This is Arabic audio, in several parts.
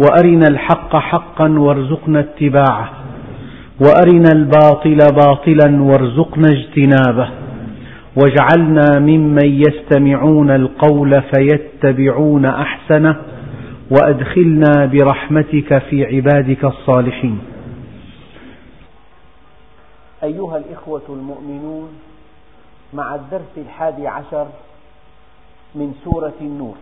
وأرنا الحق حقا وارزقنا اتباعه وأرنا الباطل باطلا وارزقنا اجتنابه واجعلنا ممن يستمعون القول فيتبعون أحسنه وأدخلنا برحمتك في عبادك الصالحين. أيها الإخوة المؤمنون مع الدرس الحادي عشر من سورة النور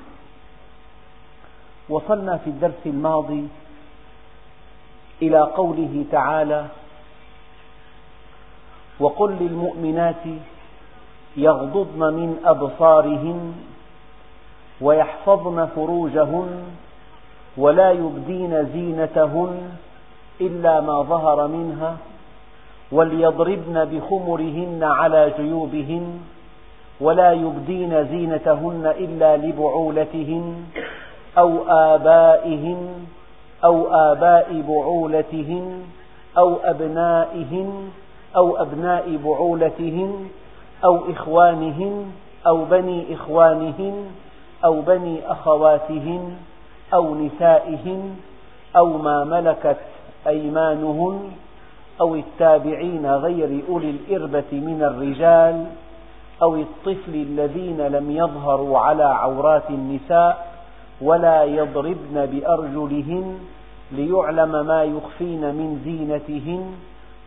وصلنا في الدرس الماضي إلى قوله تعالى وقل للمؤمنات يغضضن من أبصارهن ويحفظن فروجهن ولا يبدين زينتهن إلا ما ظهر منها وليضربن بخمرهن على جيوبهن ولا يبدين زينتهن إلا لبعولتهن أو آبائهن أو آباء بعولتهن أو أبنائهن أو أبناء بعولتهن أو إخوانهن أو بني إخوانهن أو بني أخواتهن أو نسائهن أو ما ملكت أيمانهن أو التابعين غير أولي الإربة من الرجال أو الطفل الذين لم يظهروا على عورات النساء ولا يضربن بأرجلهن ليعلم ما يخفين من زينتهن.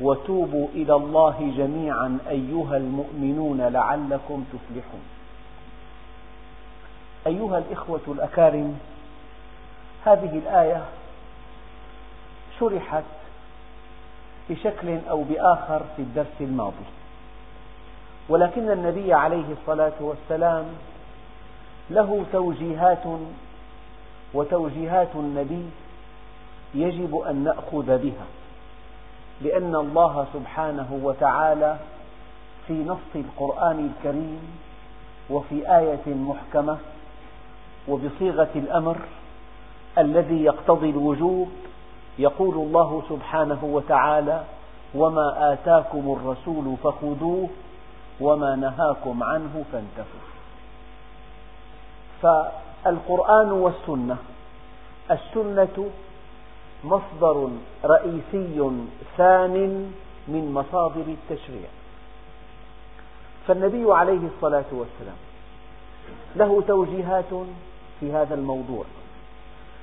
وتوبوا إلى الله جميعا أيها المؤمنون لعلكم تفلحون. أيها الإخوة الأكارم هذه الآية شرحت بشكل أو بآخر في الدرس الماضي. ولكن النبي عليه الصلاة والسلام له توجيهات وتوجيهات النبي يجب أن نأخذ بها لأن الله سبحانه وتعالى في نص القرآن الكريم وفي آية محكمة وبصيغة الأمر الذي يقتضي الوجوب يقول الله سبحانه وتعالى وما آتاكم الرسول فخذوه وما نهاكم عنه فانتهوا. فالقرآن والسنة. السنة مصدر رئيسي ثان من مصادر التشريع. فالنبي عليه الصلاة والسلام له توجيهات في هذا الموضوع.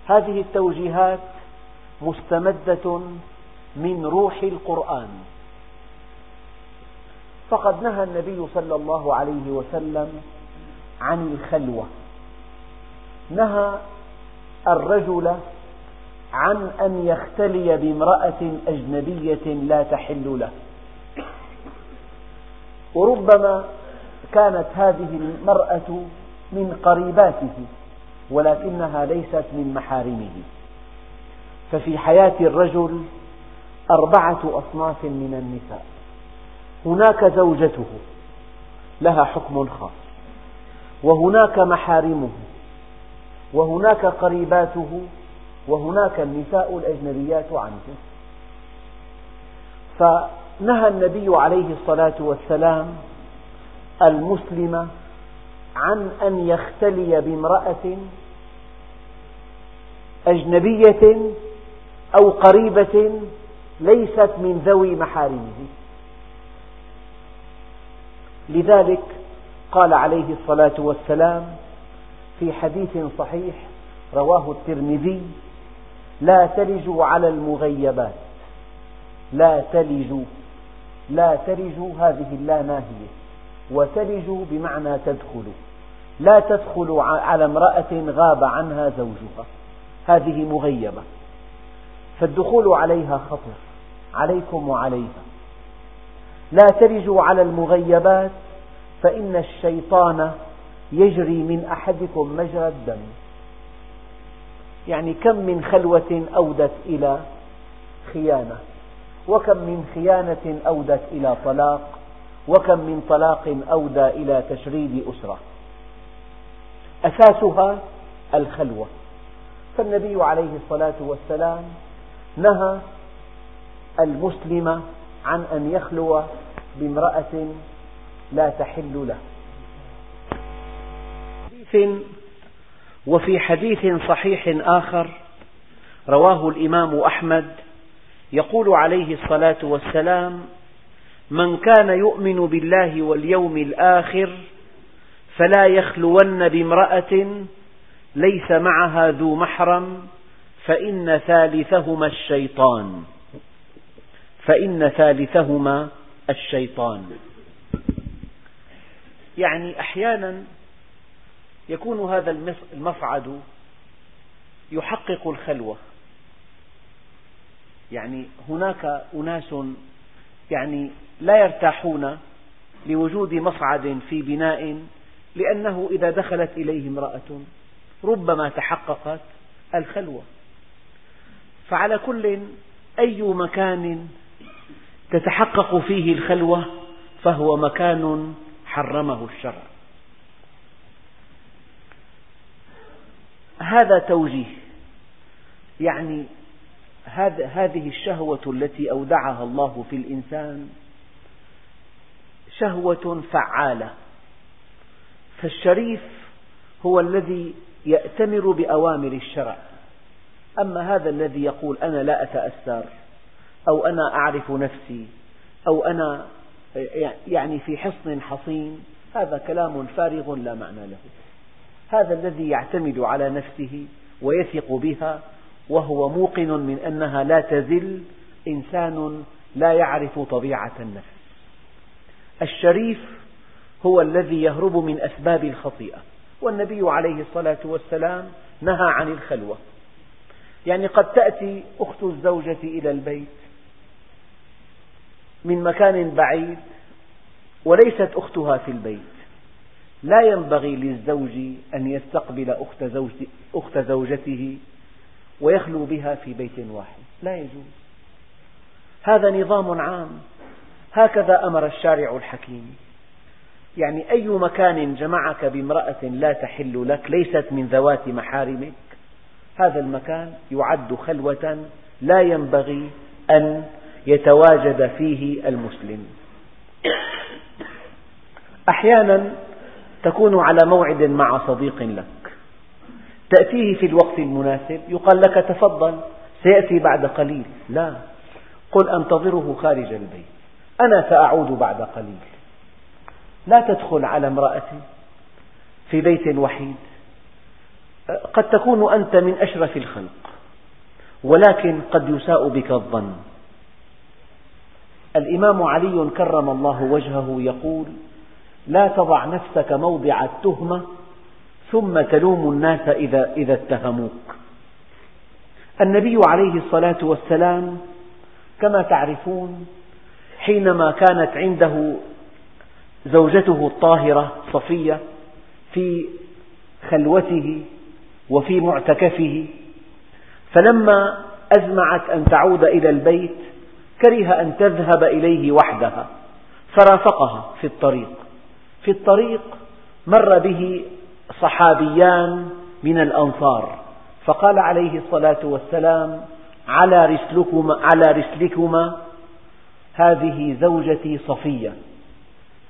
هذه التوجيهات مستمدة من روح القرآن. فقد نهى النبي صلى الله عليه وسلم عن الخلوة. نهى الرجل عن أن يختلي بامرأة أجنبية لا تحل له. وربما كانت هذه المرأة من قريباته ولكنها ليست من محارمه. ففي حياة الرجل أربعة أصناف من النساء. هناك زوجته لها حكم خاص وهناك محارمه. وهناك قريباته وهناك النساء الأجنبيات عنه. فنهى النبي عليه الصلاة والسلام المسلم عن أن يختلي بامرأة أجنبية أو قريبة ليست من ذوي محارمه. لذلك قال عليه الصلاة والسلام في حديث صحيح رواه الترمذي لا تلجوا على المغيبات. لا تلجوا لا تلجوا هذه اللا ناهية وتلجوا بمعنى تدخلوا. لا تدخلوا على امرأة غاب عنها زوجها. هذه مغيبة. فالدخول عليها خطر. عليكم وعليها. لا تلجوا على المغيبات فإن الشيطان يجري من أحدكم مجرى الدم. يعني كم من خلوة أودت إلى خيانة وكم من خيانة أودت إلى طلاق وكم من طلاق أودى إلى تشريد أسرة. أساسها الخلوة. فالنبي عليه الصلاة والسلام نهى المسلم عن أن يخلو بامرأة لا تحل له. وفي حديث صحيح آخر رواه الإمام أحمد يقول عليه الصلاة والسلام من كان يؤمن بالله واليوم الآخر فلا يخلون بامرأة ليس معها ذو محرم فإن ثالثهما الشيطان. فإن ثالثهما الشيطان. يعني أحيانا يكون هذا المصعد يحقق الخلوة. يعني هناك أناس يعني لا يرتاحون لوجود مصعد في بناء لأنه إذا دخلت إليه امرأة ربما تحققت الخلوة. فعلى كل أي مكان تتحقق فيه الخلوة فهو مكان حرمه الشرع. هذا توجيه. يعني هذه الشهوة التي أودعها الله في الإنسان شهوة فعالة. فالشريف هو الذي يأتمر بأوامر الشرع. أما هذا الذي يقول أنا لا أتأثر أو أنا أعرف نفسي أو أنا يعني في حصن حصين هذا كلام فارغ لا معنى له. هذا الذي يعتمد على نفسه ويثق بها وهو موقن من أنها لا تزل إنسان لا يعرف طبيعة النفس. الشريف هو الذي يهرب من أسباب الخطيئة والنبي عليه الصلاة والسلام نهى عن الخلوة. يعني قد تأتي أخت الزوجة إلى البيت من مكان بعيد وليست أختها في البيت. لا ينبغي للزوج أن يستقبل أخت زوجته ويخلو بها في بيت واحد. لا يجوز. هذا نظام عام. هكذا أمر الشارع الحكيم. يعني أي مكان جمعك بامرأة لا تحل لك ليست من ذوات محارمك هذا المكان يعد خلوة لا ينبغي أن يتواجد فيه المسلم. أحيانا تكون على موعد مع صديق لك. تأتيه في الوقت المناسب يقال لك تفضل سيأتي بعد قليل. لا قل أنتظره خارج البيت. أنا سأعود بعد قليل. لا تدخل على امرأتي في بيت وحيد. قد تكون أنت من أشرف الخلق ولكن قد يساء بك الظن. الإمام علي كرم الله وجهه يقول لا تضع نفسك موضع التهمة ثم تلوم الناس إذا, إذا اتهموك. النبي عليه الصلاة والسلام كما تعرفون حينما كانت عنده زوجته الطاهرة صفية في خلوته وفي معتكفه فلما أزمعت أن تعود إلى البيت كره أن تذهب إليه وحدها فرافقها في الطريق. في الطريق مر به صحابيان من الأنصار فقال عليه الصلاة والسلام على رسلكما, على رسلكما هذه زوجتي صفية.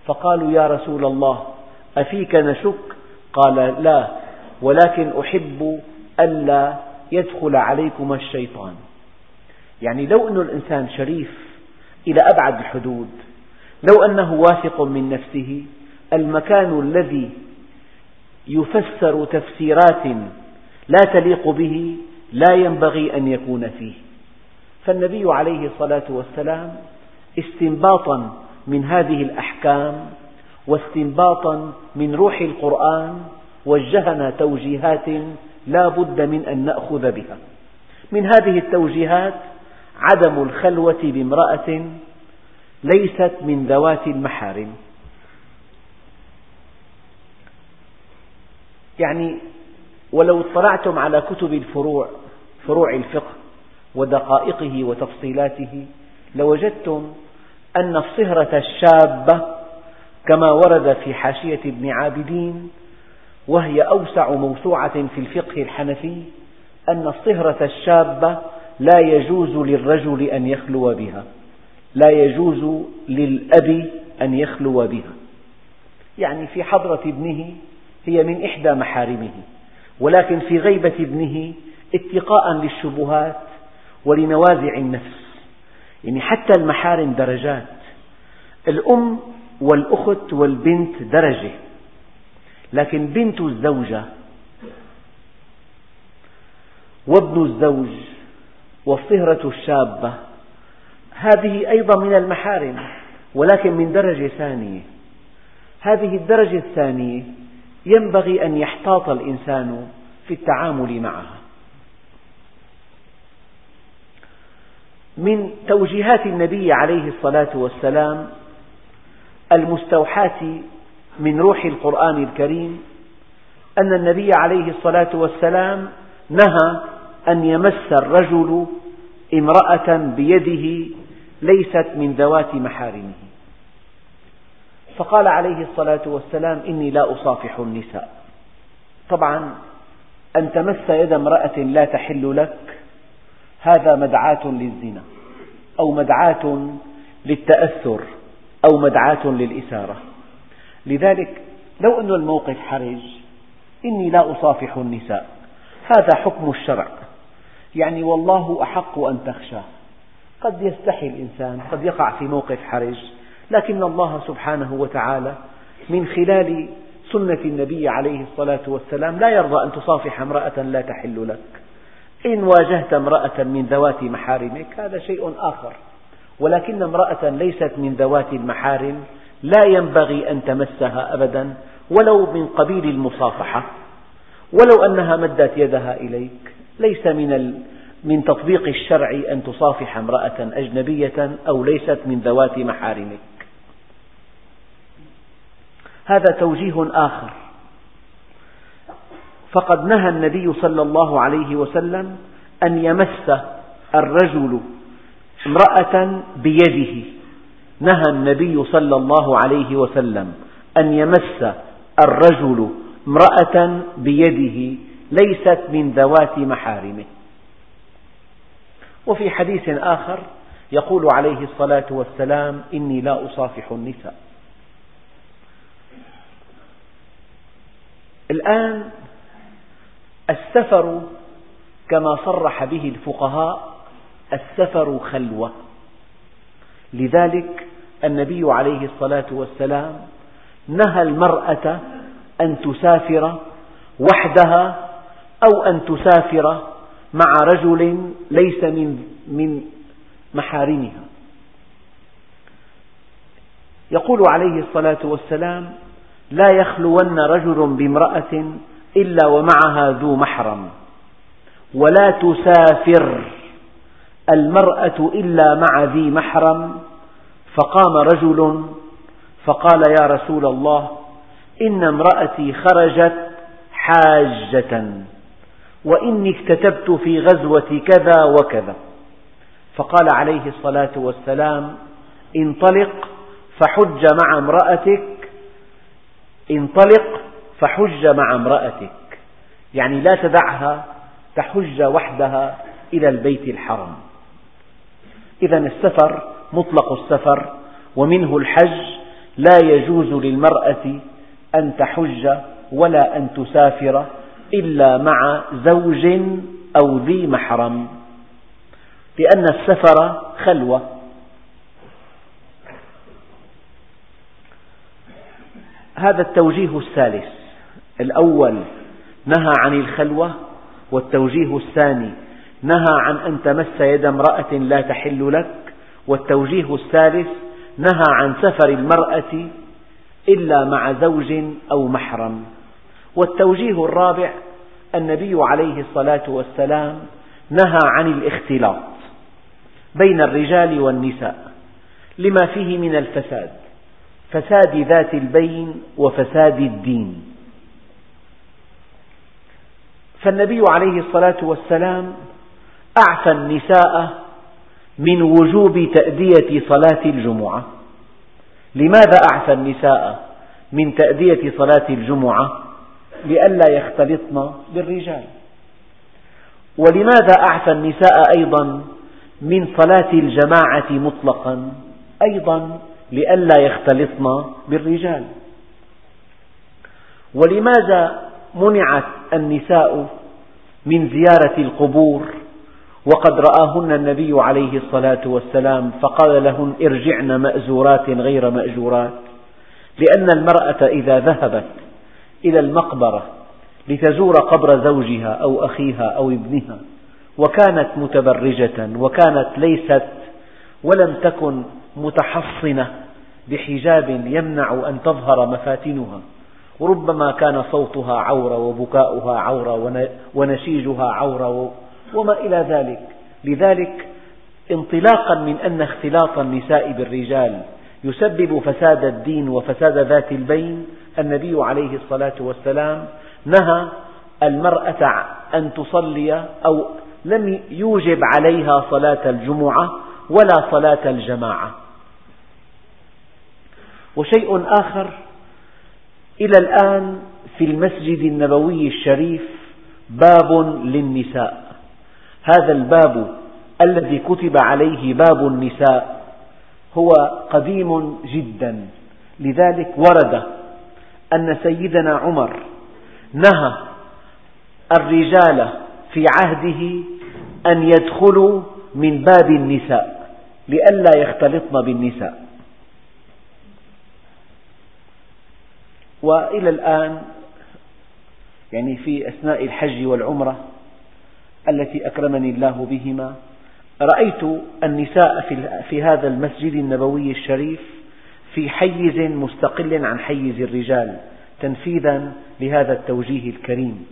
فقالوا يا رسول الله أفيك نشك؟ قال لا ولكن أحب ألا يدخل عليكما الشيطان. يعني لو أن الإنسان شريف إلى أبعد الحدود لو أنه واثق من نفسه المكان الذي يفسر تفسيرات لا تليق به لا ينبغي أن يكون فيه. فالنبي عليه الصلاة والسلام استنباطا من هذه الأحكام واستنباطا من روح القرآن وجهنا توجيهات لا بد من أن نأخذ بها. من هذه التوجيهات عدم الخلوة بامرأة ليست من ذوات المحارم. يعني ولو اطلعتم على كتب الفروع فروع الفقه ودقائقه وتفصيلاته لوجدتم أن الصهرة الشابة كما ورد في حاشية ابن عابدين وهي أوسع موسوعة في الفقه الحنفي أن الصهرة الشابة لا يجوز للرجل أن يخلو بها لا يجوز للأب أن يخلو بها. يعني في حضرة ابنه هي من إحدى محارمه ولكن في غيبة ابنه اتقاء للشبهات ولنوازع النفس. يعني حتى المحارم درجات الأم والأخت والبنت درجة لكن بنت الزوجة وابن الزوج والصهرة الشابة هذه أيضا من المحارم ولكن من درجة ثانية. هذه الدرجة الثانية ينبغي أن يحتاط الإنسان في التعامل معها. من توجيهات النبي عليه الصلاة والسلام المستوحاة من روح القرآن الكريم أن النبي عليه الصلاة والسلام نهى أن يمس الرجل امرأة بيده ليست من ذوات محارمه. فقال عليه الصلاة والسلام إني لا أصافح النساء. طبعا أن تمس يد امرأة لا تحل لك هذا مدعاة للزنا أو مدعاة للتأثر أو مدعاة للإثارة لذلك لو أن الموقف حرج إني لا أصافح النساء. هذا حكم الشرع. يعني والله أحق أن تخشاه قد يستحي الإنسان قد يقع في موقف حرج. لكن الله سبحانه وتعالى من خلال سنة النبي عليه الصلاة والسلام لا يرضى أن تصافح امرأة لا تحل لك. إن واجهت امرأة من ذوات محارمك هذا شيء آخر. ولكن امرأة ليست من ذوات المحارم لا ينبغي أن تمسها أبدا ولو من قبيل المصافحة. ولو أنها مدت يدها إليك ليس من من تطبيق الشرع أن تصافح امرأة أجنبية أو ليست من ذوات محارمك. هذا توجيه آخر. فقد نهى النبي صلى الله عليه وسلم أن يمس الرجل امرأة بيده. نهى النبي صلى الله عليه وسلم أن يمس الرجل امرأة بيده ليست من ذوات محارمه. وفي حديث آخر يقول عليه الصلاة والسلام إني لا أصافح النساء. الآن السفر كما صرح به الفقهاء السفر خلوة. لذلك النبي عليه الصلاة والسلام نهى المرأة أن تسافر وحدها أو أن تسافر مع رجل ليس من من محارمها. يقول عليه الصلاة والسلام لا يخلون رجل بامرأة إلا ومعها ذو محرم ولا تسافر المرأة إلا مع ذي محرم. فقام رجل فقال يا رسول الله إن امرأتي خرجت حاجة وإني اكتتبت في غزوة كذا وكذا. فقال عليه الصلاة والسلام انطلق فحج مع امرأتك انطلق فحج مع امرأتك. يعني لا تدعها تحج وحدها إلى البيت الحرام إذا السفر مطلق السفر ومنه الحج لا يجوز للمرأة أن تحج ولا أن تسافر إلا مع زوج أو ذي محرم لأن السفر خلوة. هذا التوجيه الثالث. الأول نهى عن الخلوة والتوجيه الثاني نهى عن أن تمس يد امرأة لا تحل لك. والتوجيه الثالث نهى عن سفر المرأة إلا مع زوج أو محرم. والتوجيه الرابع النبي عليه الصلاة والسلام نهى عن الاختلاط بين الرجال والنساء لما فيه من الفساد. فساد ذات البين وفساد الدين. فالنبي عليه الصلاة والسلام أعفى النساء من وجوب تأدية صلاة الجمعة. لماذا أعفى النساء من تأدية صلاة الجمعة؟ لئلا يختلطن بالرجال. ولماذا أعفى النساء أيضا من صلاة الجماعة مطلقا؟ أيضا لئلا يختلطن بالرجال. ولماذا منعت النساء من زيارة القبور؟ وقد رآهن النبي عليه الصلاة والسلام فقال لهن ارجعن مأزورات غير مأجورات. لأن المرأة إذا ذهبت إلى المقبرة لتزور قبر زوجها أو أخيها أو ابنها وكانت متبرجة وكانت ليست ولم تكن متحصنة بحجاب يمنع أن تظهر مفاتنها. وربما كان صوتها عورة وبكاؤها عورة ونشيجها عورة وما إلى ذلك. لذلك انطلاقا من أن اختلاط النساء بالرجال يسبب فساد الدين وفساد ذات البين. النبي عليه الصلاة والسلام نهى المرأة أن تصلي أو لم يوجب عليها صلاة الجمعة ولا صلاة الجماعة. وشيء آخر إلى الآن في المسجد النبوي الشريف باب للنساء. هذا الباب الذي كتب عليه باب النساء هو قديم جدا. لذلك ورد أن سيدنا عمر نهى الرجال في عهده أن يدخلوا من باب النساء لئلا يختلطن بالنساء. وإلى الآن يعني في أثناء الحج والعمرة التي أكرمني الله بهما رأيت النساء في هذا المسجد النبوي الشريف في حيز مستقل عن حيز الرجال تنفيذا لهذا التوجيه الكريم.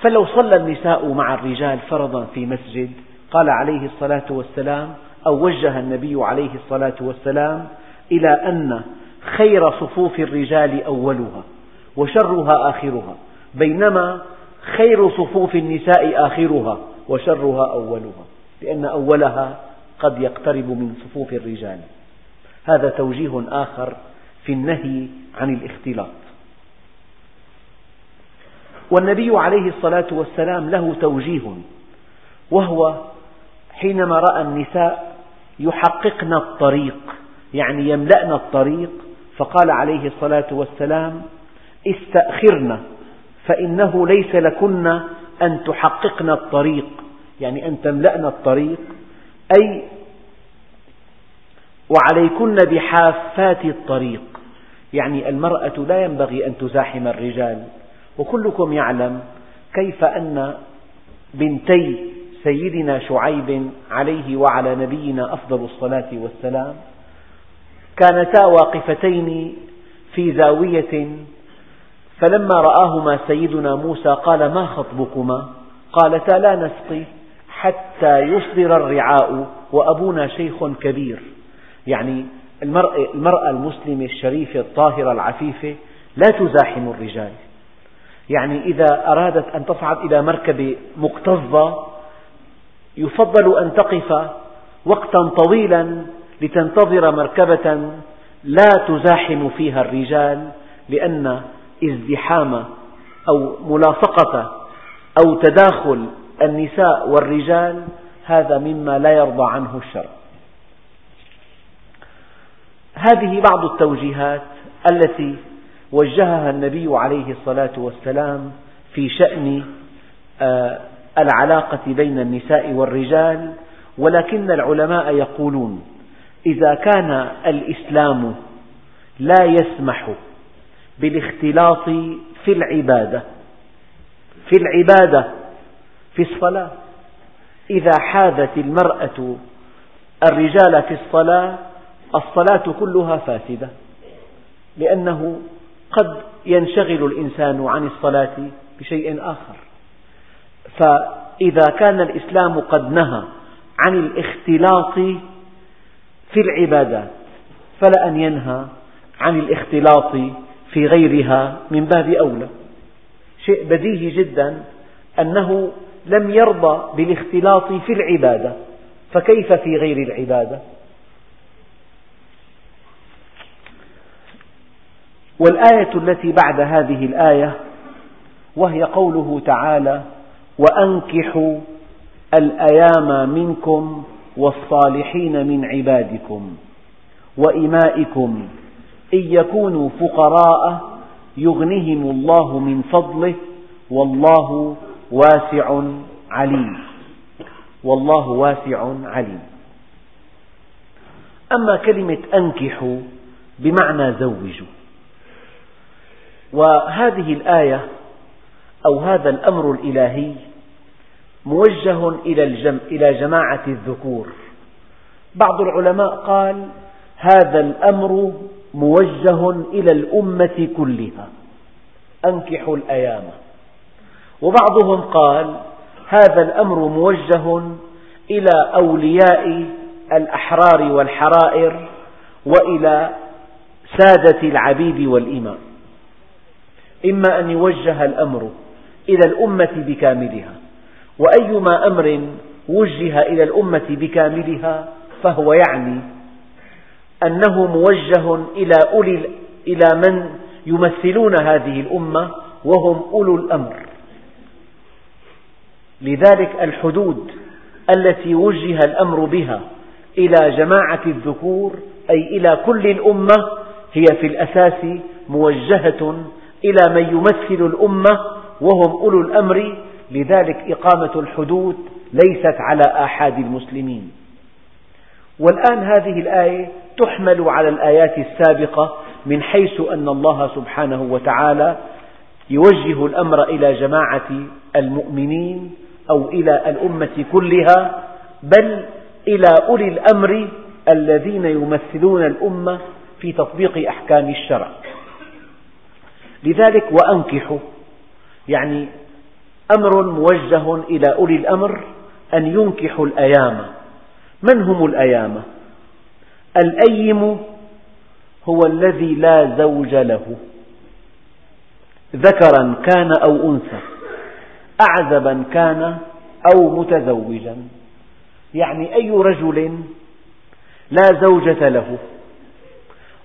فلو صلى النساء مع الرجال فرضا في مسجد قال عليه الصلاة والسلام أو وجه النبي عليه الصلاة والسلام إلى أن خير صفوف الرجال أولها وشرها آخرها بينما خير صفوف النساء آخرها وشرها أولها لأن أولها قد يقترب من صفوف الرجال. هذا توجيه آخر في النهي عن الاختلاط. والنبي عليه الصلاة والسلام له توجيه وهو حينما رأى النساء يحققن الطريق يعني يملأن الطريق. فقال عليه الصلاة والسلام استأخرن فإنه ليس لكن أن تحققن الطريق. يعني أن تملأن الطريق. أي وعليكن بحافات الطريق. يعني المرأة لا ينبغي أن تزاحم الرجال. وكلكم يعلم كيف أن بنتي سيدنا شعيب عليه وعلى نبينا أفضل الصلاة والسلام كانتا واقفتين في زاوية فلما رآهما سيدنا موسى قال ما خطبكما؟ قالتا لا نسقي حتى يصدر الرعاء وأبونا شيخ كبير. يعني المرأة المسلمة الشريفة الطاهرة العفيفة لا تزاحم الرجال. يعني إذا أرادت أن تصعد إلى مركبة مكتظة يفضل أن تقف وقتا طويلا لتنتظر مركبة لا تزاحم فيها الرجال لأن ازدحام أو ملاصقة أو تداخل النساء والرجال هذا مما لا يرضى عنه الشرع. هذه بعض التوجيهات التي وجهها النبي عليه الصلاة والسلام في شأن آه، العلاقة بين النساء والرجال ولكن العلماء يقولون إذا كان الإسلام لا يسمح بالاختلاط في العبادة في العبادة في الصلاة. إذا حاذت المرأة الرجال في الصلاة الصلاة كلها فاسدة لأنه قد ينشغل الإنسان عن الصلاة بشيء آخر. فإذا كان الإسلام قد نهى عن الاختلاط في العبادات فلا أن ينهى عن الاختلاط في غيرها من باب أولى. شيء بديهي جدا أنه لم يرضى بالاختلاط في العبادة فكيف في غير العبادة؟ والآية التي بعد هذه الآية وهي قوله تعالى وأنكحوا الأيام منكم والصالحين من عبادكم وإمائكم إن يكونوا فقراء يغنهم الله من فضله والله واسع عليم. والله واسع عليم. أما كلمة أنكحوا بمعنى زوجوا. وهذه الآية أو هذا الأمر الإلهي موجه إلى جماعة الذكور. بعض العلماء قال هذا الأمر موجه إلى الأمة كلها. أنكحوا الأيام وبعضهم قال هذا الأمر موجه إلى أولياء الأحرار والحرائر وإلى سادة العبيد والإماء إما أن يوجه الأمر إلى الأمة بكاملها. وأيما أمر وجه إلى الأمة بكاملها فهو يعني أنه موجه إلى, أولي إلى من يمثلون هذه الأمة وهم أولو الأمر. لذلك الحدود التي وجه الأمر بها إلى جماعة الذكور أي إلى كل الأمة هي في الأساس موجهة إلى من يمثل الأمة وهم أولو الأمر لذلك إقامة الحدود ليست على آحاد المسلمين. والآن هذه الآية تحمل على الآيات السابقة من حيث أن الله سبحانه وتعالى يوجه الأمر إلى جماعة المؤمنين أو إلى الأمة كلها بل إلى أولي الأمر الذين يمثلون الأمة في تطبيق أحكام الشرع. لذلك وأنكحوا يعني أمر موجه إلى أولي الأمر أن ينكحوا الأيام من هم الأيام؟ الأيم هو الذي لا زوج له. ذكرا كان أو أنثى. أعزبا كان أو متزوجا. يعني أي رجل لا زوجة له.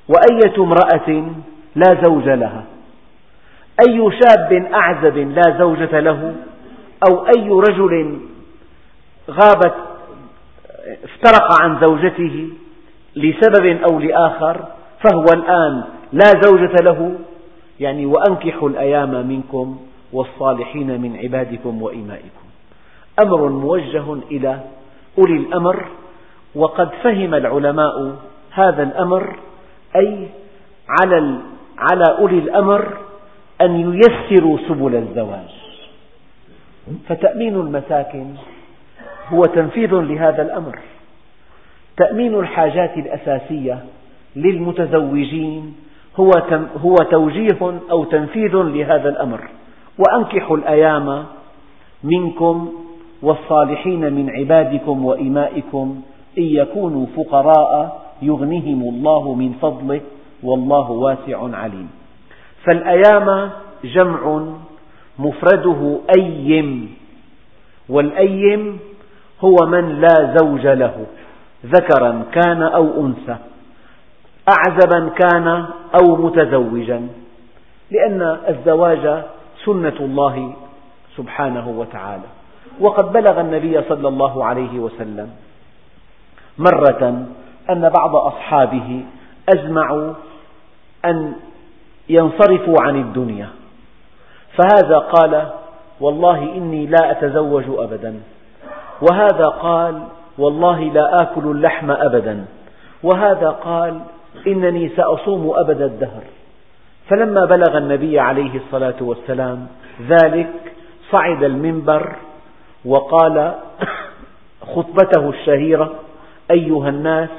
وأية امرأة لا زوج لها. أي شاب أعزب لا زوجة له أو أي رجل غابت افترق عن زوجته لسبب أو لآخر فهو الآن لا زوجة له يعني وأنكحوا الأيام منكم والصالحين من عبادكم وإمائكم. أمر موجه إلى أولي الأمر وقد فهم العلماء هذا الأمر أي على على أولي الأمر أن ييسروا سبل الزواج. فتأمين المساكن هو تنفيذ لهذا الأمر. تأمين الحاجات الأساسية للمتزوجين هو هو توجيه أو تنفيذ لهذا الأمر. وأنكحوا الأيام منكم والصالحين من عبادكم وإمائكم إن يكونوا فقراء يغنهم الله من فضله والله واسع عليم. فالأيام جمع مفرده أيم والأيم هو من لا زوج له ذكرا كان أو أنثى أعزبا كان أو متزوجا لأن الزواج سنة الله سبحانه وتعالى. وقد بلغ النبي صلى الله عليه وسلم مرة أن بعض أصحابه أجمعوا أن ينصرفوا عن الدنيا. فهذا قال والله إني لا أتزوج أبدا. وهذا قال والله لا آكل اللحم أبدا. وهذا قال إنني سأصوم أبد الدهر. فلما بلغ النبي عليه الصلاة والسلام ذلك صعد المنبر وقال خطبته الشهيرة أيها الناس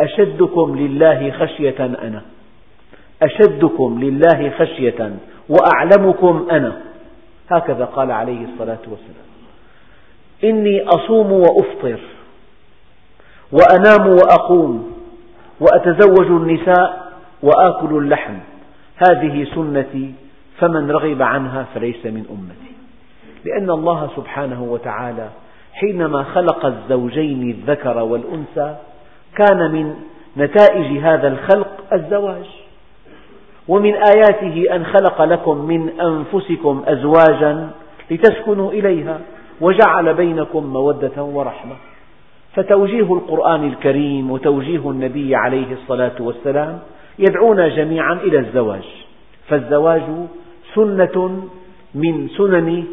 أشدكم لله خشية أنا. أشدكم لله خشية وأعلمكم أنا. هكذا قال عليه الصلاة والسلام. إني أصوم وأفطر وأنام وأقوم وأتزوج النساء وآكل اللحم. هذه سنتي فمن رغب عنها فليس من أمتي. لأن الله سبحانه وتعالى حينما خلق الزوجين الذكر والأنثى كان من نتائج هذا الخلق الزواج. ومن آياته أن خلق لكم من أنفسكم أزواجا لتسكنوا إليها وجعل بينكم مودة ورحمة. فتوجيه القرآن الكريم وتوجيه النبي عليه الصلاة والسلام يدعونا جميعا إلى الزواج. فالزواج سنة من سنن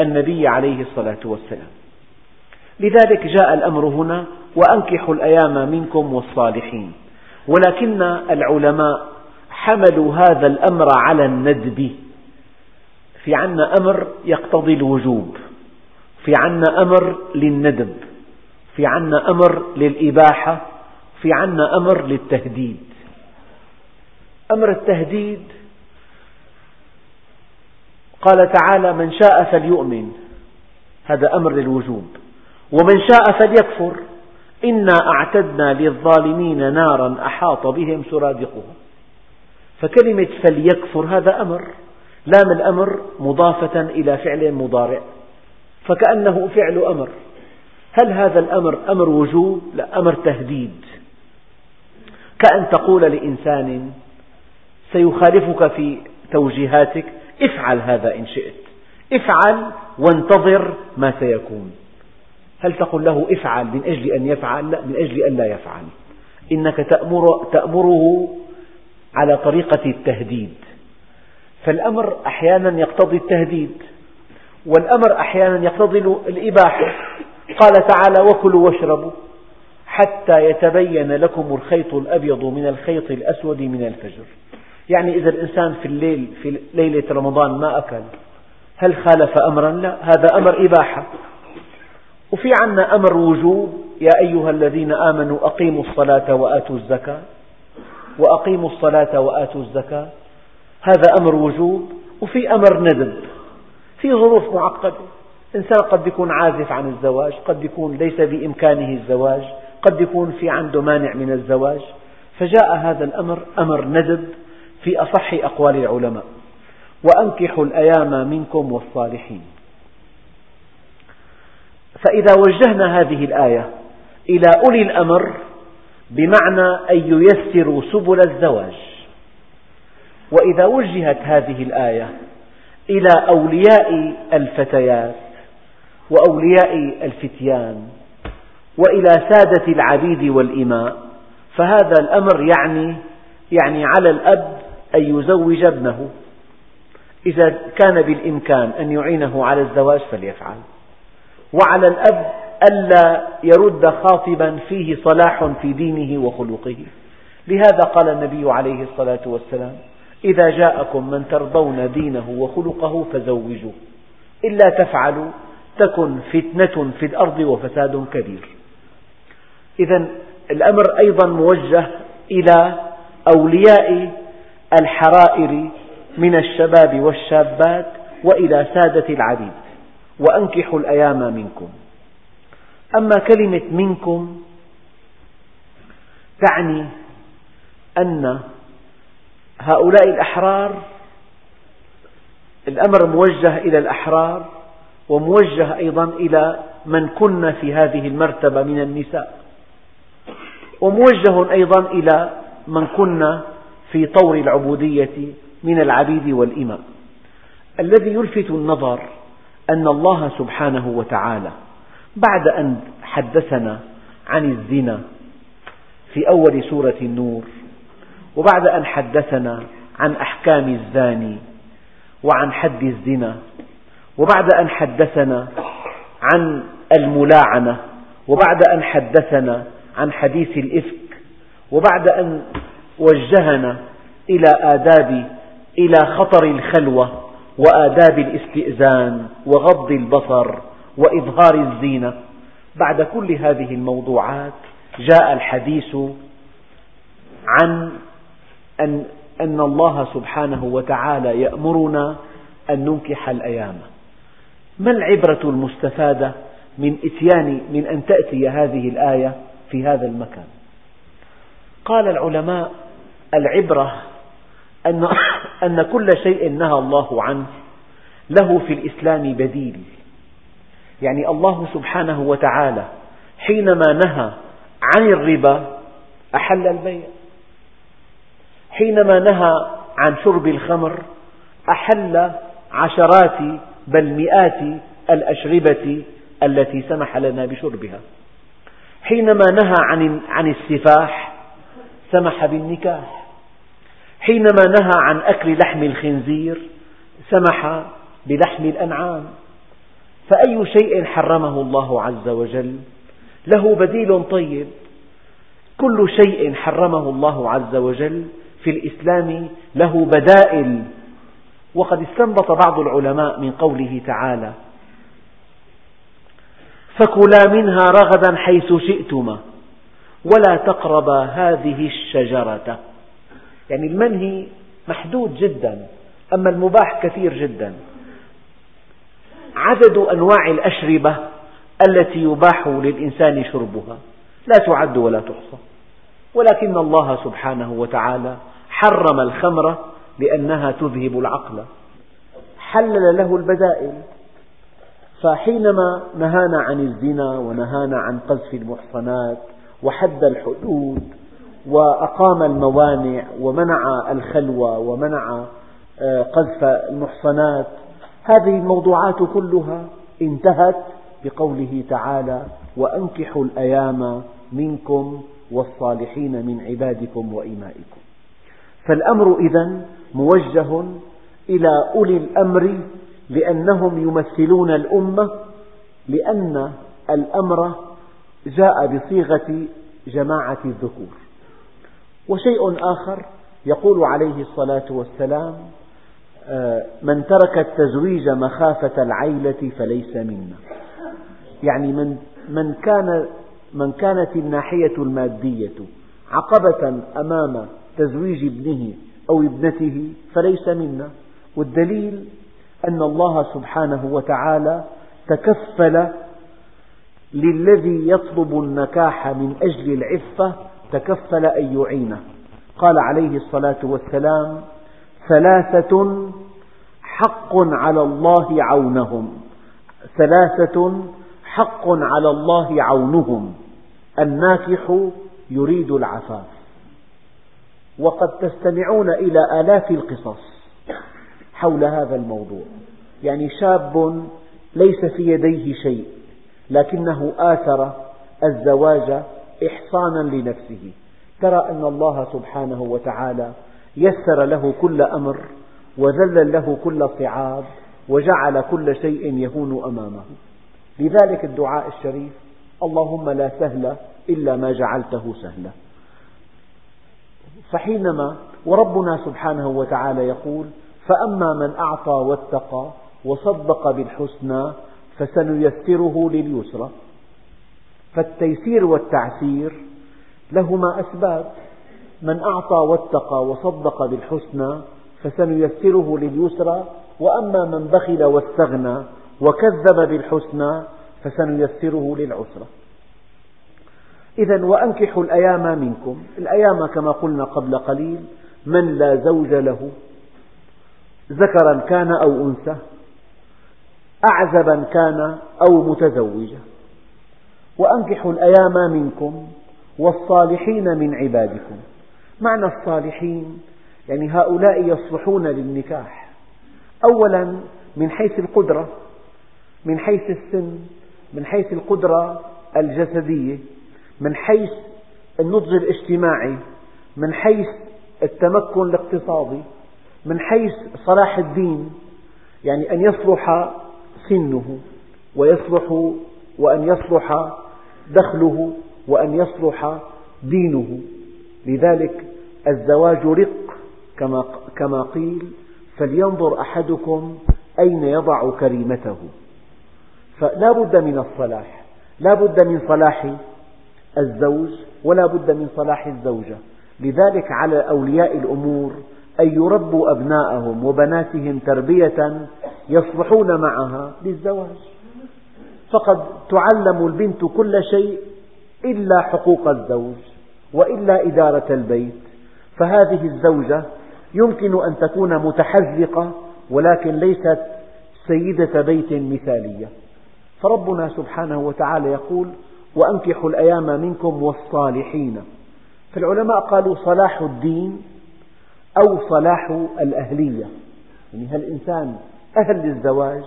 النبي عليه الصلاة والسلام. لذلك جاء الأمر هنا وأنكحوا الأيام منكم والصالحين. ولكن العلماء حملوا هذا الأمر على الندب. في عنا أمر يقتضي الوجوب. في عنا أمر للندب. في عنا أمر للإباحة. في عنا أمر للتهديد. أمر التهديد قال تعالى من شاء فليؤمن. هذا أمر للوجوب. ومن شاء فليكفر. إنا أعتدنا للظالمين نارا أحاط بهم سرادقها فكلمة فليكفر هذا أمر لام الأمر مضافة إلى فعل مضارع فكأنه فعل أمر. هل هذا الأمر أمر وجوب؟ لا أمر تهديد. كأن تقول لإنسان سيخالفك في توجيهاتك افعل هذا إن شئت. افعل وانتظر ما سيكون. هل تقول له افعل من أجل أن يفعل؟ لا من أجل أن لا يفعل. إنك تأمر تأمره على طريقة التهديد. فالأمر أحيانا يقتضي التهديد والأمر أحيانا يقتضي الإباحة. قال تعالى وكلوا واشربوا حتى يتبين لكم الخيط الأبيض من الخيط الأسود من الفجر. يعني إذا الإنسان في الليل في ليلة رمضان ما أكل هل خالف أمرا؟ لا هذا أمر إباحة. وفي عنا أمر وجوب يا أيها الذين آمنوا أقيموا الصلاة وآتوا الزكاة. وأقيموا الصلاة وآتوا الزكاة. هذا أمر وجوب وفي أمر ندب. في ظروف معقدة. إنسان قد يكون عازف عن الزواج قد يكون ليس بإمكانه الزواج قد يكون في عنده مانع من الزواج. فجاء هذا الأمر أمر ندب في أصح أقوال العلماء. وأنكحوا الأيام منكم والصالحين. فإذا وجهنا هذه الآية إلى أولي الأمر بمعنى أن ييسروا سبل الزواج. وإذا وجهت هذه الآية إلى أولياء الفتيات وأولياء الفتيان وإلى سادة العبيد والإماء فهذا الأمر يعني يعني على الأب أن يزوج ابنه. إذا كان بالإمكان أن يعينه على الزواج فليفعل. وعلى الأب ألا يرد خاطبا فيه صلاح في دينه وخلقه. لهذا قال النبي عليه الصلاة والسلام إذا جاءكم من ترضون دينه وخلقه فزوجوه إلا تفعلوا تكن فتنة في الأرض وفساد كبير. إذا الأمر أيضا موجه إلى أولياء الحرائر من الشباب والشابات وإلى سادة العبيد وأنكحوا الأيام منكم. أما كلمة منكم تعني أن هؤلاء الأحرار الأمر موجه إلى الأحرار وموجه أيضا إلى من كن في هذه المرتبة من النساء. وموجه أيضا إلى من كن في طور العبودية من العبيد والإماء الذي يلفت النظر أن الله سبحانه وتعالى بعد أن حدثنا عن الزنا في أول سورة النور وبعد أن حدثنا عن أحكام الزاني وعن حد الزنا وبعد أن حدثنا عن الملاعنة وبعد أن حدثنا عن حديث الإفك وبعد أن وجهنا إلى آداب إلى خطر الخلوة وآداب الاستئذان وغض البصر. وإظهار الزينة. بعد كل هذه الموضوعات جاء الحديث عن أن, أن الله سبحانه وتعالى يأمرنا أن ننكح الأيام. ما العبرة المستفادة من إتيان من أن تأتي هذه الآية في هذا المكان؟ قال العلماء العبرة أن, أن كل شيء نهى الله عنه له في الإسلام بديل. يعني الله سبحانه وتعالى حينما نهى عن الربا أحل البيع. حينما نهى عن شرب الخمر أحل عشرات بل مئات الأشربة التي سمح لنا بشربها. حينما نهى عن عن السفاح سمح بالنكاح. حينما نهى عن أكل لحم الخنزير سمح بلحم الأنعام. فأي شيء حرمه الله عز وجل له بديل طيب. كل شيء حرمه الله عز وجل في الإسلام له بدائل. وقد استنبط بعض العلماء من قوله تعالى فكلا منها رغدا حيث شئتما ولا تقربا هذه الشجرة. يعني المنهي محدود جدا أما المباح كثير جدا. عدد أنواع الأشربة التي يباح للإنسان شربها. لا تعد ولا تحصى. ولكن الله سبحانه وتعالى حرم الخمر لأنها تذهب العقل. حلل له البدائل. فحينما نهانا عن الزنا ونهانا عن قذف المحصنات وحد الحدود وأقام الموانع ومنع الخلوة ومنع آه، قذف المحصنات هذه الموضوعات كلها انتهت بقوله تعالى وأنكحوا الأيام منكم والصالحين من عبادكم وإمائكم. فالأمر إذا موجه إلى أولي الأمر لأنهم يمثلون الأمة لأن الأمر جاء بصيغة جماعة الذكور. وشيء آخر يقول عليه الصلاة والسلام من ترك التزويج مخافة العيلة فليس منا. يعني من, من, كان من كانت الناحية المادية عقبة أمام تزويج ابنه أو ابنته فليس منا. والدليل أن الله سبحانه وتعالى تكفل للذي يطلب النكاح من أجل العفة تكفل أن يعينه. قال عليه الصلاة والسلام ثلاثة حق على الله عونهم. ثلاثة حق على الله عونهم. الناكح يريد العفاف. وقد تستمعون إلى آلاف القصص حول هذا الموضوع. يعني شاب ليس في يديه شيء لكنه آثر الزواج إحصانا لنفسه. ترى أن الله سبحانه وتعالى يسر له كل أمر وذلل له كل صعاب وجعل كل شيء يهون أمامه. لذلك الدعاء الشريف اللهم لا سهل إلا ما جعلته سهلا. فحينما وربنا سبحانه وتعالى يقول فأما من أعطى واتقى وصدق بالحسنى فسنيسره لليسرى. فالتيسير والتعسير لهما أسباب. من أعطى واتقى وصدق بالحسنى فسنيسره لليسرى وأما من بخل واستغنى وكذب بالحسنى فسنيسره للعسرى. إذا وأنكحوا الأيام منكم. الأيام كما قلنا قبل قليل من لا زوج له ذكرا كان أو أنثى أعزبا كان أو متزوجا وأنكحوا الأيام منكم والصالحين من عبادكم. معنى الصالحين؟ يعني هؤلاء يصلحون للنكاح. أولا من حيث القدرة من حيث السن من حيث القدرة الجسدية من حيث النضج الاجتماعي من حيث التمكن الاقتصادي من حيث صلاح الدين يعني أن يصلح سنه ويصلح وأن يصلح دخله وأن يصلح دينه. لذلك الزواج رق كما كما قيل فلينظر أحدكم أين يضع كريمته. فلا بد من الصلاح لا بد من صلاح الزوج ولا بد من صلاح الزوجة. لذلك على أولياء الأمور أن يربوا أبناءهم وبناتهم تربية يصلحون معها للزواج. فقد تعلم البنت كل شيء إلا حقوق الزوج وإلا إدارة البيت. فهذه الزوجة يمكن أن تكون متحذقة ولكن ليست سيدة بيت مثالية. فربنا سبحانه وتعالى يقول وأنكحوا الأيام منكم والصالحين. فالعلماء قالوا صلاح الدين أو صلاح الأهلية. يعني هل الإنسان أهل للزواج؟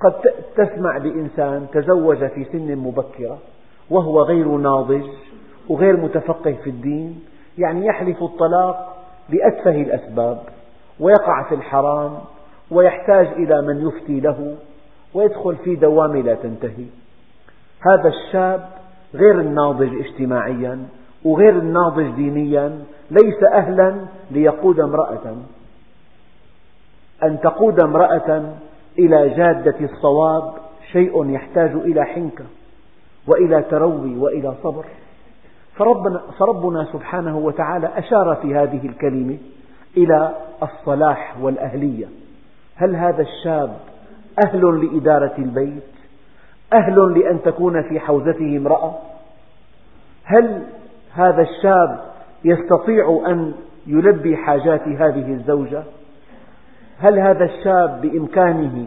قد تسمع بإنسان تزوج في سن مبكرة وهو غير ناضج وغير متفقه في الدين يعني يحلف الطلاق بأتفه الأسباب ويقع في الحرام ويحتاج إلى من يفتي له ويدخل في دوامة لا تنتهي. هذا الشاب غير الناضج اجتماعيا وغير الناضج دينيا ليس أهلا ليقود امرأة. أن تقود امرأة إلى جادة الصواب شيء يحتاج إلى حنكة وإلى تروي وإلى صبر. فربنا, فربنا سبحانه وتعالى أشار في هذه الكلمة إلى الصلاح والأهلية. هل هذا الشاب أهل لإدارة البيت؟ أهل لأن تكون في حوزته امرأة؟ هل هذا الشاب يستطيع أن يلبي حاجات هذه الزوجة؟ هل هذا الشاب بإمكانه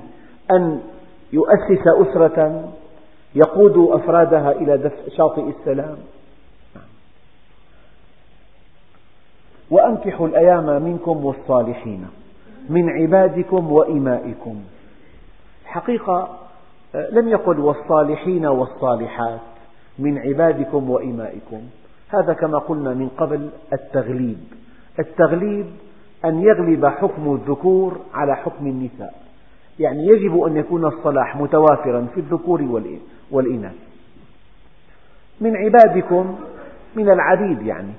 أن يؤسس أسرة يقود أفرادها إلى شاطئ السلام؟ وأنكحوا الأيام منكم والصالحين من عبادكم وإمائكم. حقيقة لم يقل والصالحين والصالحات من عبادكم وإمائكم. هذا كما قلنا من قبل التغليب. التغليب أن يغلب حكم الذكور على حكم النساء. يعني يجب أن يكون الصلاح متوافرا في الذكور والإناث. من عبادكم من العبيد يعني.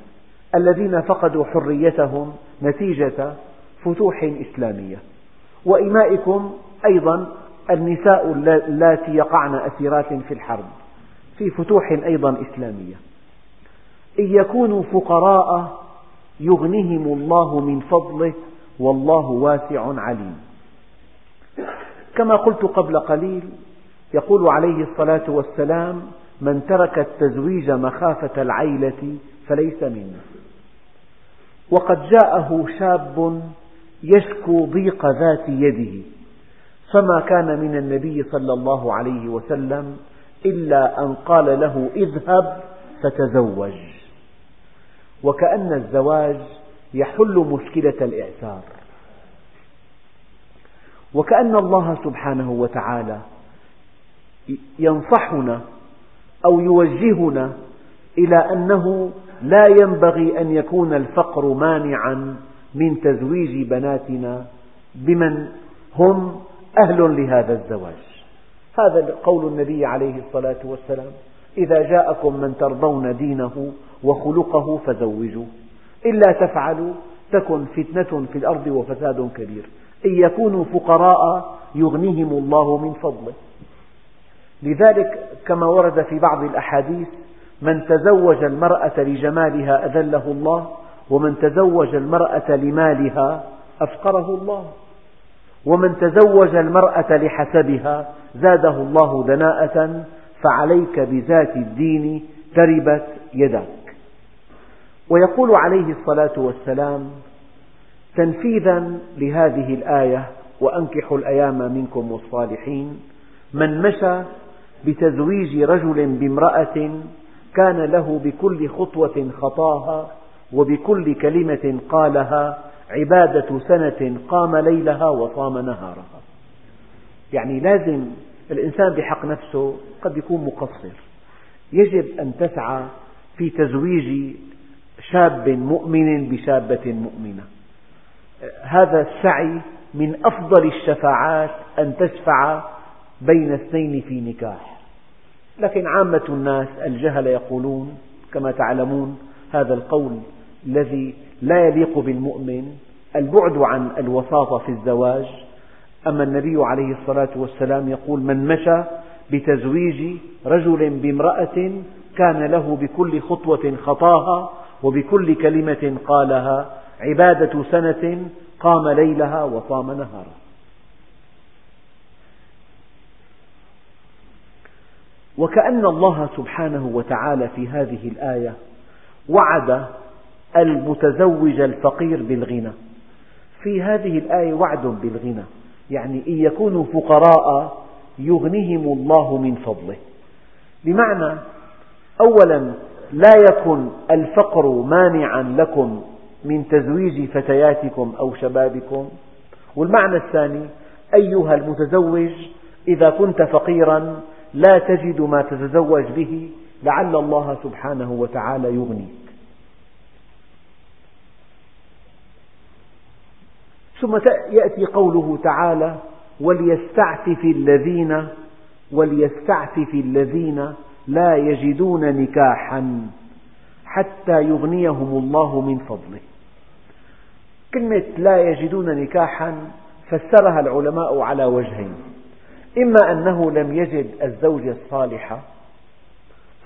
الذين فقدوا حريتهم نتيجة فتوح إسلامية. وإمائكم أيضا النساء اللاتي يقعن أسيرات في الحرب في فتوح أيضا إسلامية. إن يكونوا فقراء يغنهم الله من فضله والله واسع عليم. كما قلت قبل قليل يقول عليه الصلاة والسلام من ترك التزويج مخافة العيلة فليس منا. وقد جاءه شاب يشكو ضيق ذات يده فما كان من النبي صلى الله عليه وسلم إلا أن قال له اذهب فتزوج. وكأن الزواج يحل مشكلة الإعسار وكأن الله سبحانه وتعالى ينصحنا أو يوجهنا إلى أنه لا ينبغي أن يكون الفقر مانعا من تزويج بناتنا بمن هم أهل لهذا الزواج. هذا قول النبي عليه الصلاة والسلام. إذا جاءكم من ترضون دينه وخلقه فزوجوه. إلا تفعلوا تكن فتنة في الأرض وفساد كبير. إن يكونوا فقراء يغنيهم الله من فضله. لذلك كما ورد في بعض الأحاديث من تزوج المرأة لجمالها أذله الله ومن تزوج المرأة لمالها أفقره الله. ومن تزوج المرأة لحسبها زاده الله دناءة فعليك بذات الدين تربت يداك. ويقول عليه الصلاة والسلام تنفيذا لهذه الآية وأنكحوا الأيام منكم والصالحين من مشى بتزويج رجل بامرأة كان له بكل خطوة خطاها وبكل كلمة قالها عبادة سنة قام ليلها وصام نهارها. يعني لازم الإنسان بحق نفسه قد يكون مقصر. يجب أن تسعى في تزويج شاب مؤمن بشابة مؤمنة. هذا السعي من أفضل الشفاعات أن تشفع بين اثنين في نكاح. لكن عامة الناس الجهل يقولون كما تعلمون هذا القول الذي لا يليق بالمؤمن البعد عن الوساطة في الزواج. أما النبي عليه الصلاة والسلام يقول من مشى بتزويج رجل بامرأة كان له بكل خطوة خطاها وبكل كلمة قالها. عبادة سنة قام ليلها وصام نهارها وكأن الله سبحانه وتعالى في هذه الآية وعد المتزوج الفقير بالغنى. في هذه الآية وعد بالغنى يعني إن يكونوا فقراء يغنهم الله من فضله. بمعنى أولا لا يكن الفقر مانعا لكم من تزويج فتياتكم أو شبابكم. والمعنى الثاني أيها المتزوج إذا كنت فقيرا لا تجد ما تتزوج به لعل الله سبحانه وتعالى يغنيك. ثم يأتي قوله تعالى وليستعفف الذين وليستعفف الذين لا يجدون نكاحا حتى يغنيهم الله من فضله. كلمة لا يجدون نكاحا فسرها العلماء على وجهين. إما أنه لم يجد الزوجة الصالحة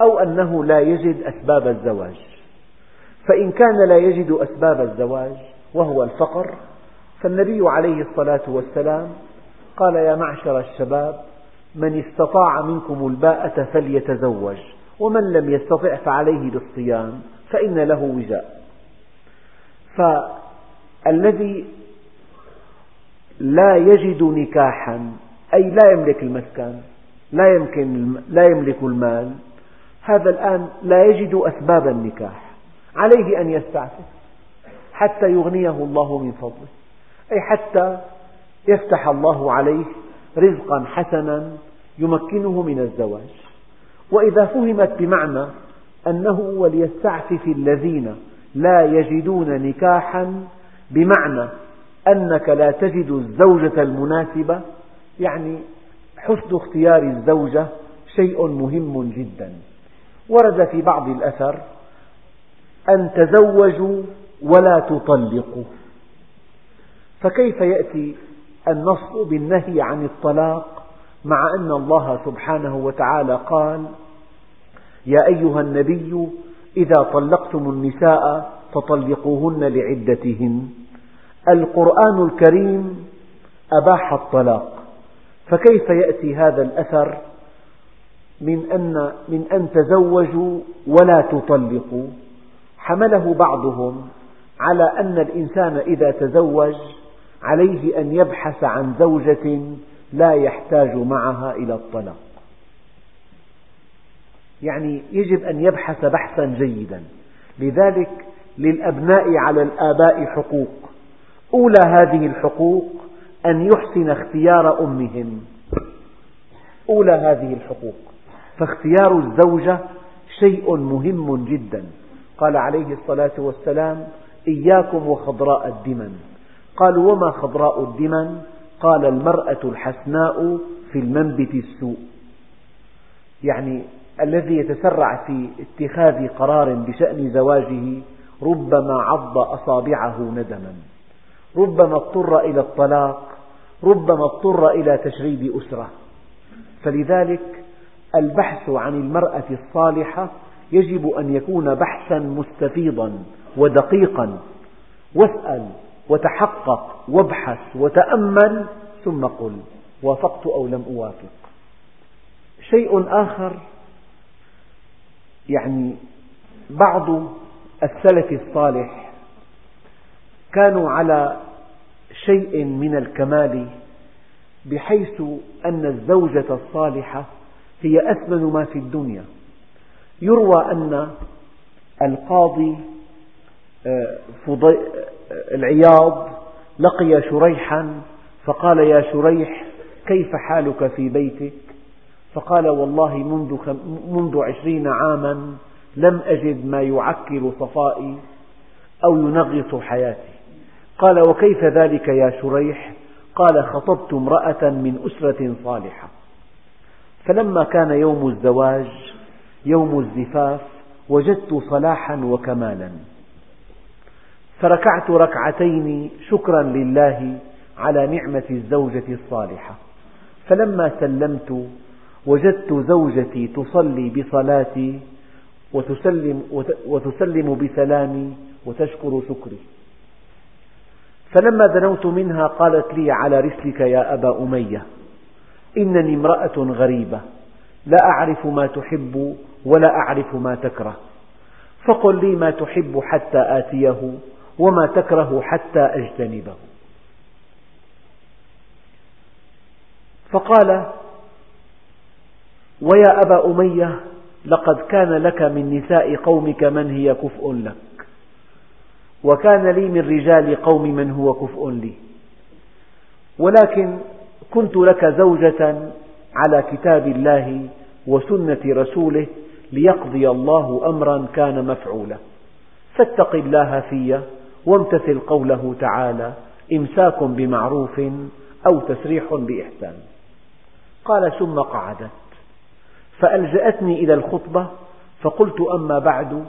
أو أنه لا يجد أسباب الزواج. فإن كان لا يجد أسباب الزواج وهو الفقر فالنبي عليه الصلاة والسلام قال يا معشر الشباب من استطاع منكم الباءة فليتزوج ومن لم يستطع فعليه بالصيام فإن له وجاء. فالذي لا يجد نكاحا أي لا يملك المسكن لا, يمكن لا يملك المال. هذا الآن لا يجد أسباب النكاح. عليه أن يستعفف حتى يغنيه الله من فضله. أي حتى يفتح الله عليه رزقا حسنا يمكنه من الزواج. وإذا فهمت بمعنى أنه وليستعفف الذين لا يجدون نكاحا بمعنى أنك لا تجد الزوجة المناسبة يعني حسن اختيار الزوجة شيء مهم جدا. ورد في بعض الأثر أن تزوجوا ولا تطلقوا. فكيف يأتي النص بالنهي عن الطلاق مع أن الله سبحانه وتعالى قال يا أيها النبي إذا طلقتم النساء فطلقوهن لعدتهن. القرآن الكريم أباح الطلاق. فكيف يأتي هذا الأثر من أن, من أن تزوجوا ولا تطلقوا؟ حمله بعضهم على أن الإنسان إذا تزوج عليه أن يبحث عن زوجة لا يحتاج معها إلى الطلاق. يعني يجب أن يبحث بحثا جيدا. لذلك للأبناء على الآباء حقوق. أولى هذه الحقوق أن يحسن اختيار أمهم. أولى هذه الحقوق. فاختيار الزوجة شيء مهم جدا. قال عليه الصلاة والسلام إياكم وخضراء الدمن. قالوا وما خضراء الدمن؟ قال المرأة الحسناء في المنبت السوء. يعني الذي يتسرع في اتخاذ قرار بشأن زواجه ربما عض أصابعه ندما. ربما اضطر إلى الطلاق ربما اضطر إلى تشغيل أسرة. فلذلك البحث عن المرأة الصالحة يجب أن يكون بحثا مستفيضا ودقيقا. واسأل وتحقق وابحث وتأمل ثم قل وافقت أو لم أوافق. شيء آخر يعني بعض السلف الصالح كانوا على شيء من الكمال بحيث أن الزوجة الصالحة هي أثمن ما في الدنيا. يروى أن القاضي آه، آه، العياض لقي شريحا فقال يا شريح كيف حالك في بيتك؟ فقال والله منذ, منذ عشرين عاما لم أجد ما يعكر صفائي أو ينغص حياتي. قال وكيف ذلك يا شريح؟ قال خطبت امرأة من أسرة صالحة. فلما كان يوم الزواج يوم الزفاف وجدت صلاحا وكمالا. فركعت ركعتين شكرا لله على نعمة الزوجة الصالحة. فلما سلمت وجدت زوجتي تصلي بصلاتي وتسلم, وتسلم بسلامي وتشكر شكري. فلما دنوت منها قالت لي على رسلك يا أبا أمية إنني امرأة غريبة لا أعرف ما تحب ولا أعرف ما تكره. فقل لي ما تحب حتى آتيه وما تكره حتى أجتنبه. فقال ويا أبا أمية لقد كان لك من نساء قومك من هي كفء لك. وكان لي من رجال قوم من هو كفء لي. ولكن كنت لك زوجة على كتاب الله وسنة رسوله ليقضي الله أمرا كان مفعولا. فاتق الله في وامتثل قوله تعالى إمساك بمعروف أو تسريح بإحسان. قال ثم قعدت. فألجأتني إلى الخطبة فقلت أما بعد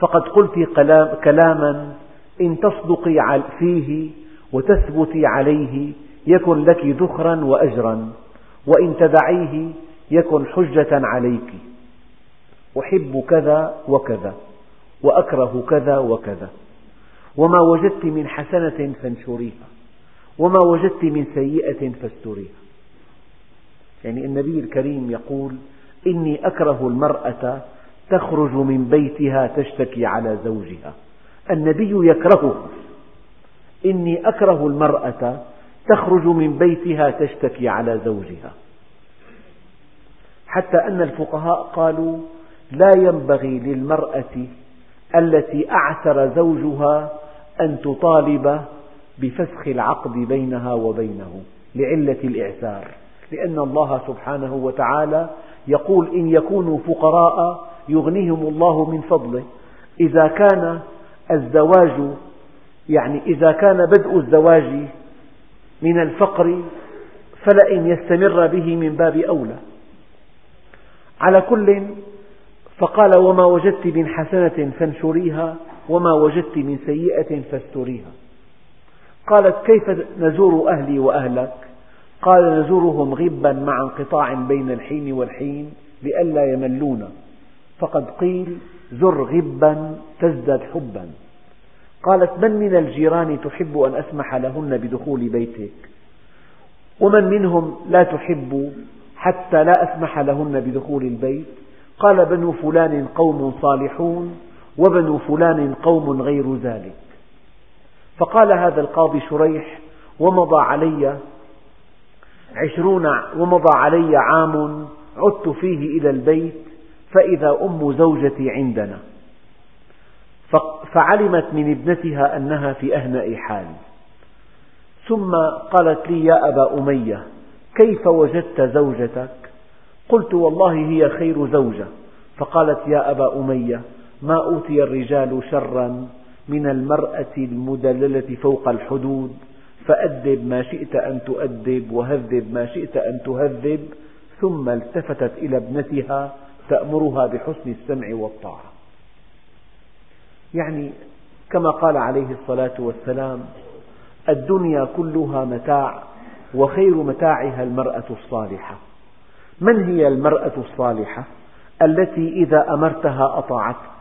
فقد قلت كلاما إن تصدقي فيه وتثبتي عليه يكن لك ذخرا وأجرا وإن تدعيه يكن حجة عليك. أحب كذا وكذا وأكره كذا وكذا. وما وجدت من حسنة فانشريها وما وجدت من سيئة فاستريها. يعني النبي الكريم يقول إني أكره المرأة تخرج من بيتها تشتكي على زوجها. النبي يكرهه. إني أكره المرأة تخرج من بيتها تشتكي على زوجها. حتى أن الفقهاء قالوا لا ينبغي للمرأة التي أعسر زوجها أن تطالب بفسخ العقد بينها وبينه لعلة الإعسار لأن الله سبحانه وتعالى يقول إن يكونوا فقراء يغنيهم الله من فضله. إذا كان الزواج يعني إذا كان بدء الزواج من الفقر فلئن يستمر به من باب أولى. على كل فقال وما وجدت من حسنة فانشريها وما وجدت من سيئة فاستريها. قالت كيف نزور أهلي وأهلك؟ قال نزورهم غبا مع انقطاع بين الحين والحين لئلا يملون فقد قيل زر غبا تزدد حبا. قالت من من الجيران تحب أن أسمح لهن بدخول بيتك؟ ومن منهم لا تحب حتى لا أسمح لهن بدخول البيت؟ قال بنو فلان قوم صالحون وبنو فلان قوم غير ذلك. فقال هذا القاضي شريح ومضى علي عشرون ومضى علي عام عدت فيه إلى البيت فإذا أم زوجتي عندنا. فعلمت من ابنتها أنها في أهنأ حال ثم قالت لي يا أبا أمية كيف وجدت زوجتك؟ قلت والله هي خير زوجة. فقالت يا أبا أمية ما أوتي الرجال شرا من المرأة المدللة فوق الحدود فأدب ما شئت أن تؤدب وهذب ما شئت أن تهذب. ثم التفتت إلى ابنتها تأمرها بحسن السمع والطاعة. يعني كما قال عليه الصلاة والسلام الدنيا كلها متاع وخير متاعها المرأة الصالحة. من هي المرأة الصالحة؟ التي إذا أمرتها أطاعتك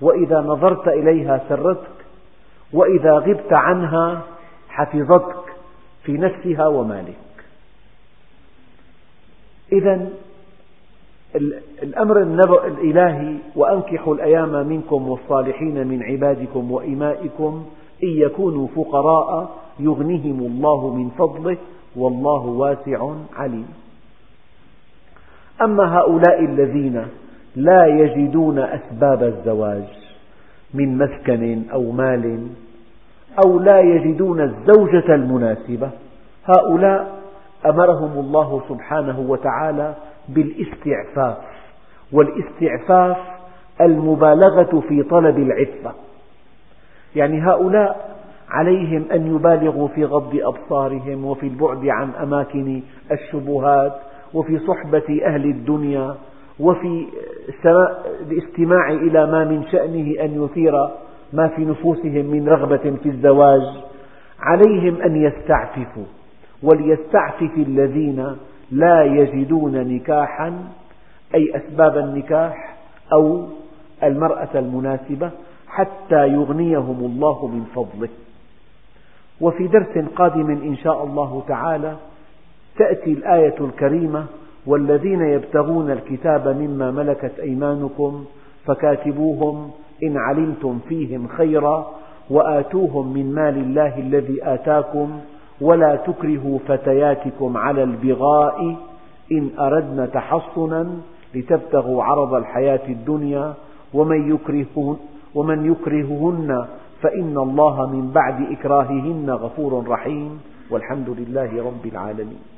وإذا نظرت إليها سرتك وإذا غبت عنها حفظتك في نفسها ومالك. إذا الأمر الإلهي وأنكحوا الأيام منكم والصالحين من عبادكم وإمائكم إن يكونوا فقراء يغنهم الله من فضله والله واسع عليم. أما هؤلاء الذين لا يجدون أسباب الزواج من مسكن أو مال أو لا يجدون الزوجة المناسبة هؤلاء أمرهم الله سبحانه وتعالى بالاستعفاف والاستعفاف المبالغة في طلب العفة. يعني هؤلاء عليهم أن يبالغوا في غض أبصارهم وفي البعد عن أماكن الشبهات وفي صحبة أهل الدنيا وفي الاستماع إلى ما من شأنه أن يثير ما في نفوسهم من رغبة في الزواج. عليهم أن يستعففوا وليستعفف الذين لا يجدون نكاحا أي أسباب النكاح أو المرأة المناسبة حتى يغنيهم الله من فضله. وفي درس قادم إن شاء الله تعالى تأتي الآية الكريمة والذين يبتغون الكتاب مما ملكت أيمانكم فكاتبوهم إن علمتم فيهم خيرا وآتوهم من مال الله الذي آتاكم ولا تكرهوا فتياتكم على البغاء إن أردنا تحصنا لتبتغوا عرض الحياة الدنيا ومن, يكره ومن يكرههن فإن الله من بعد إكراههن غفور رحيم والحمد لله رب العالمين.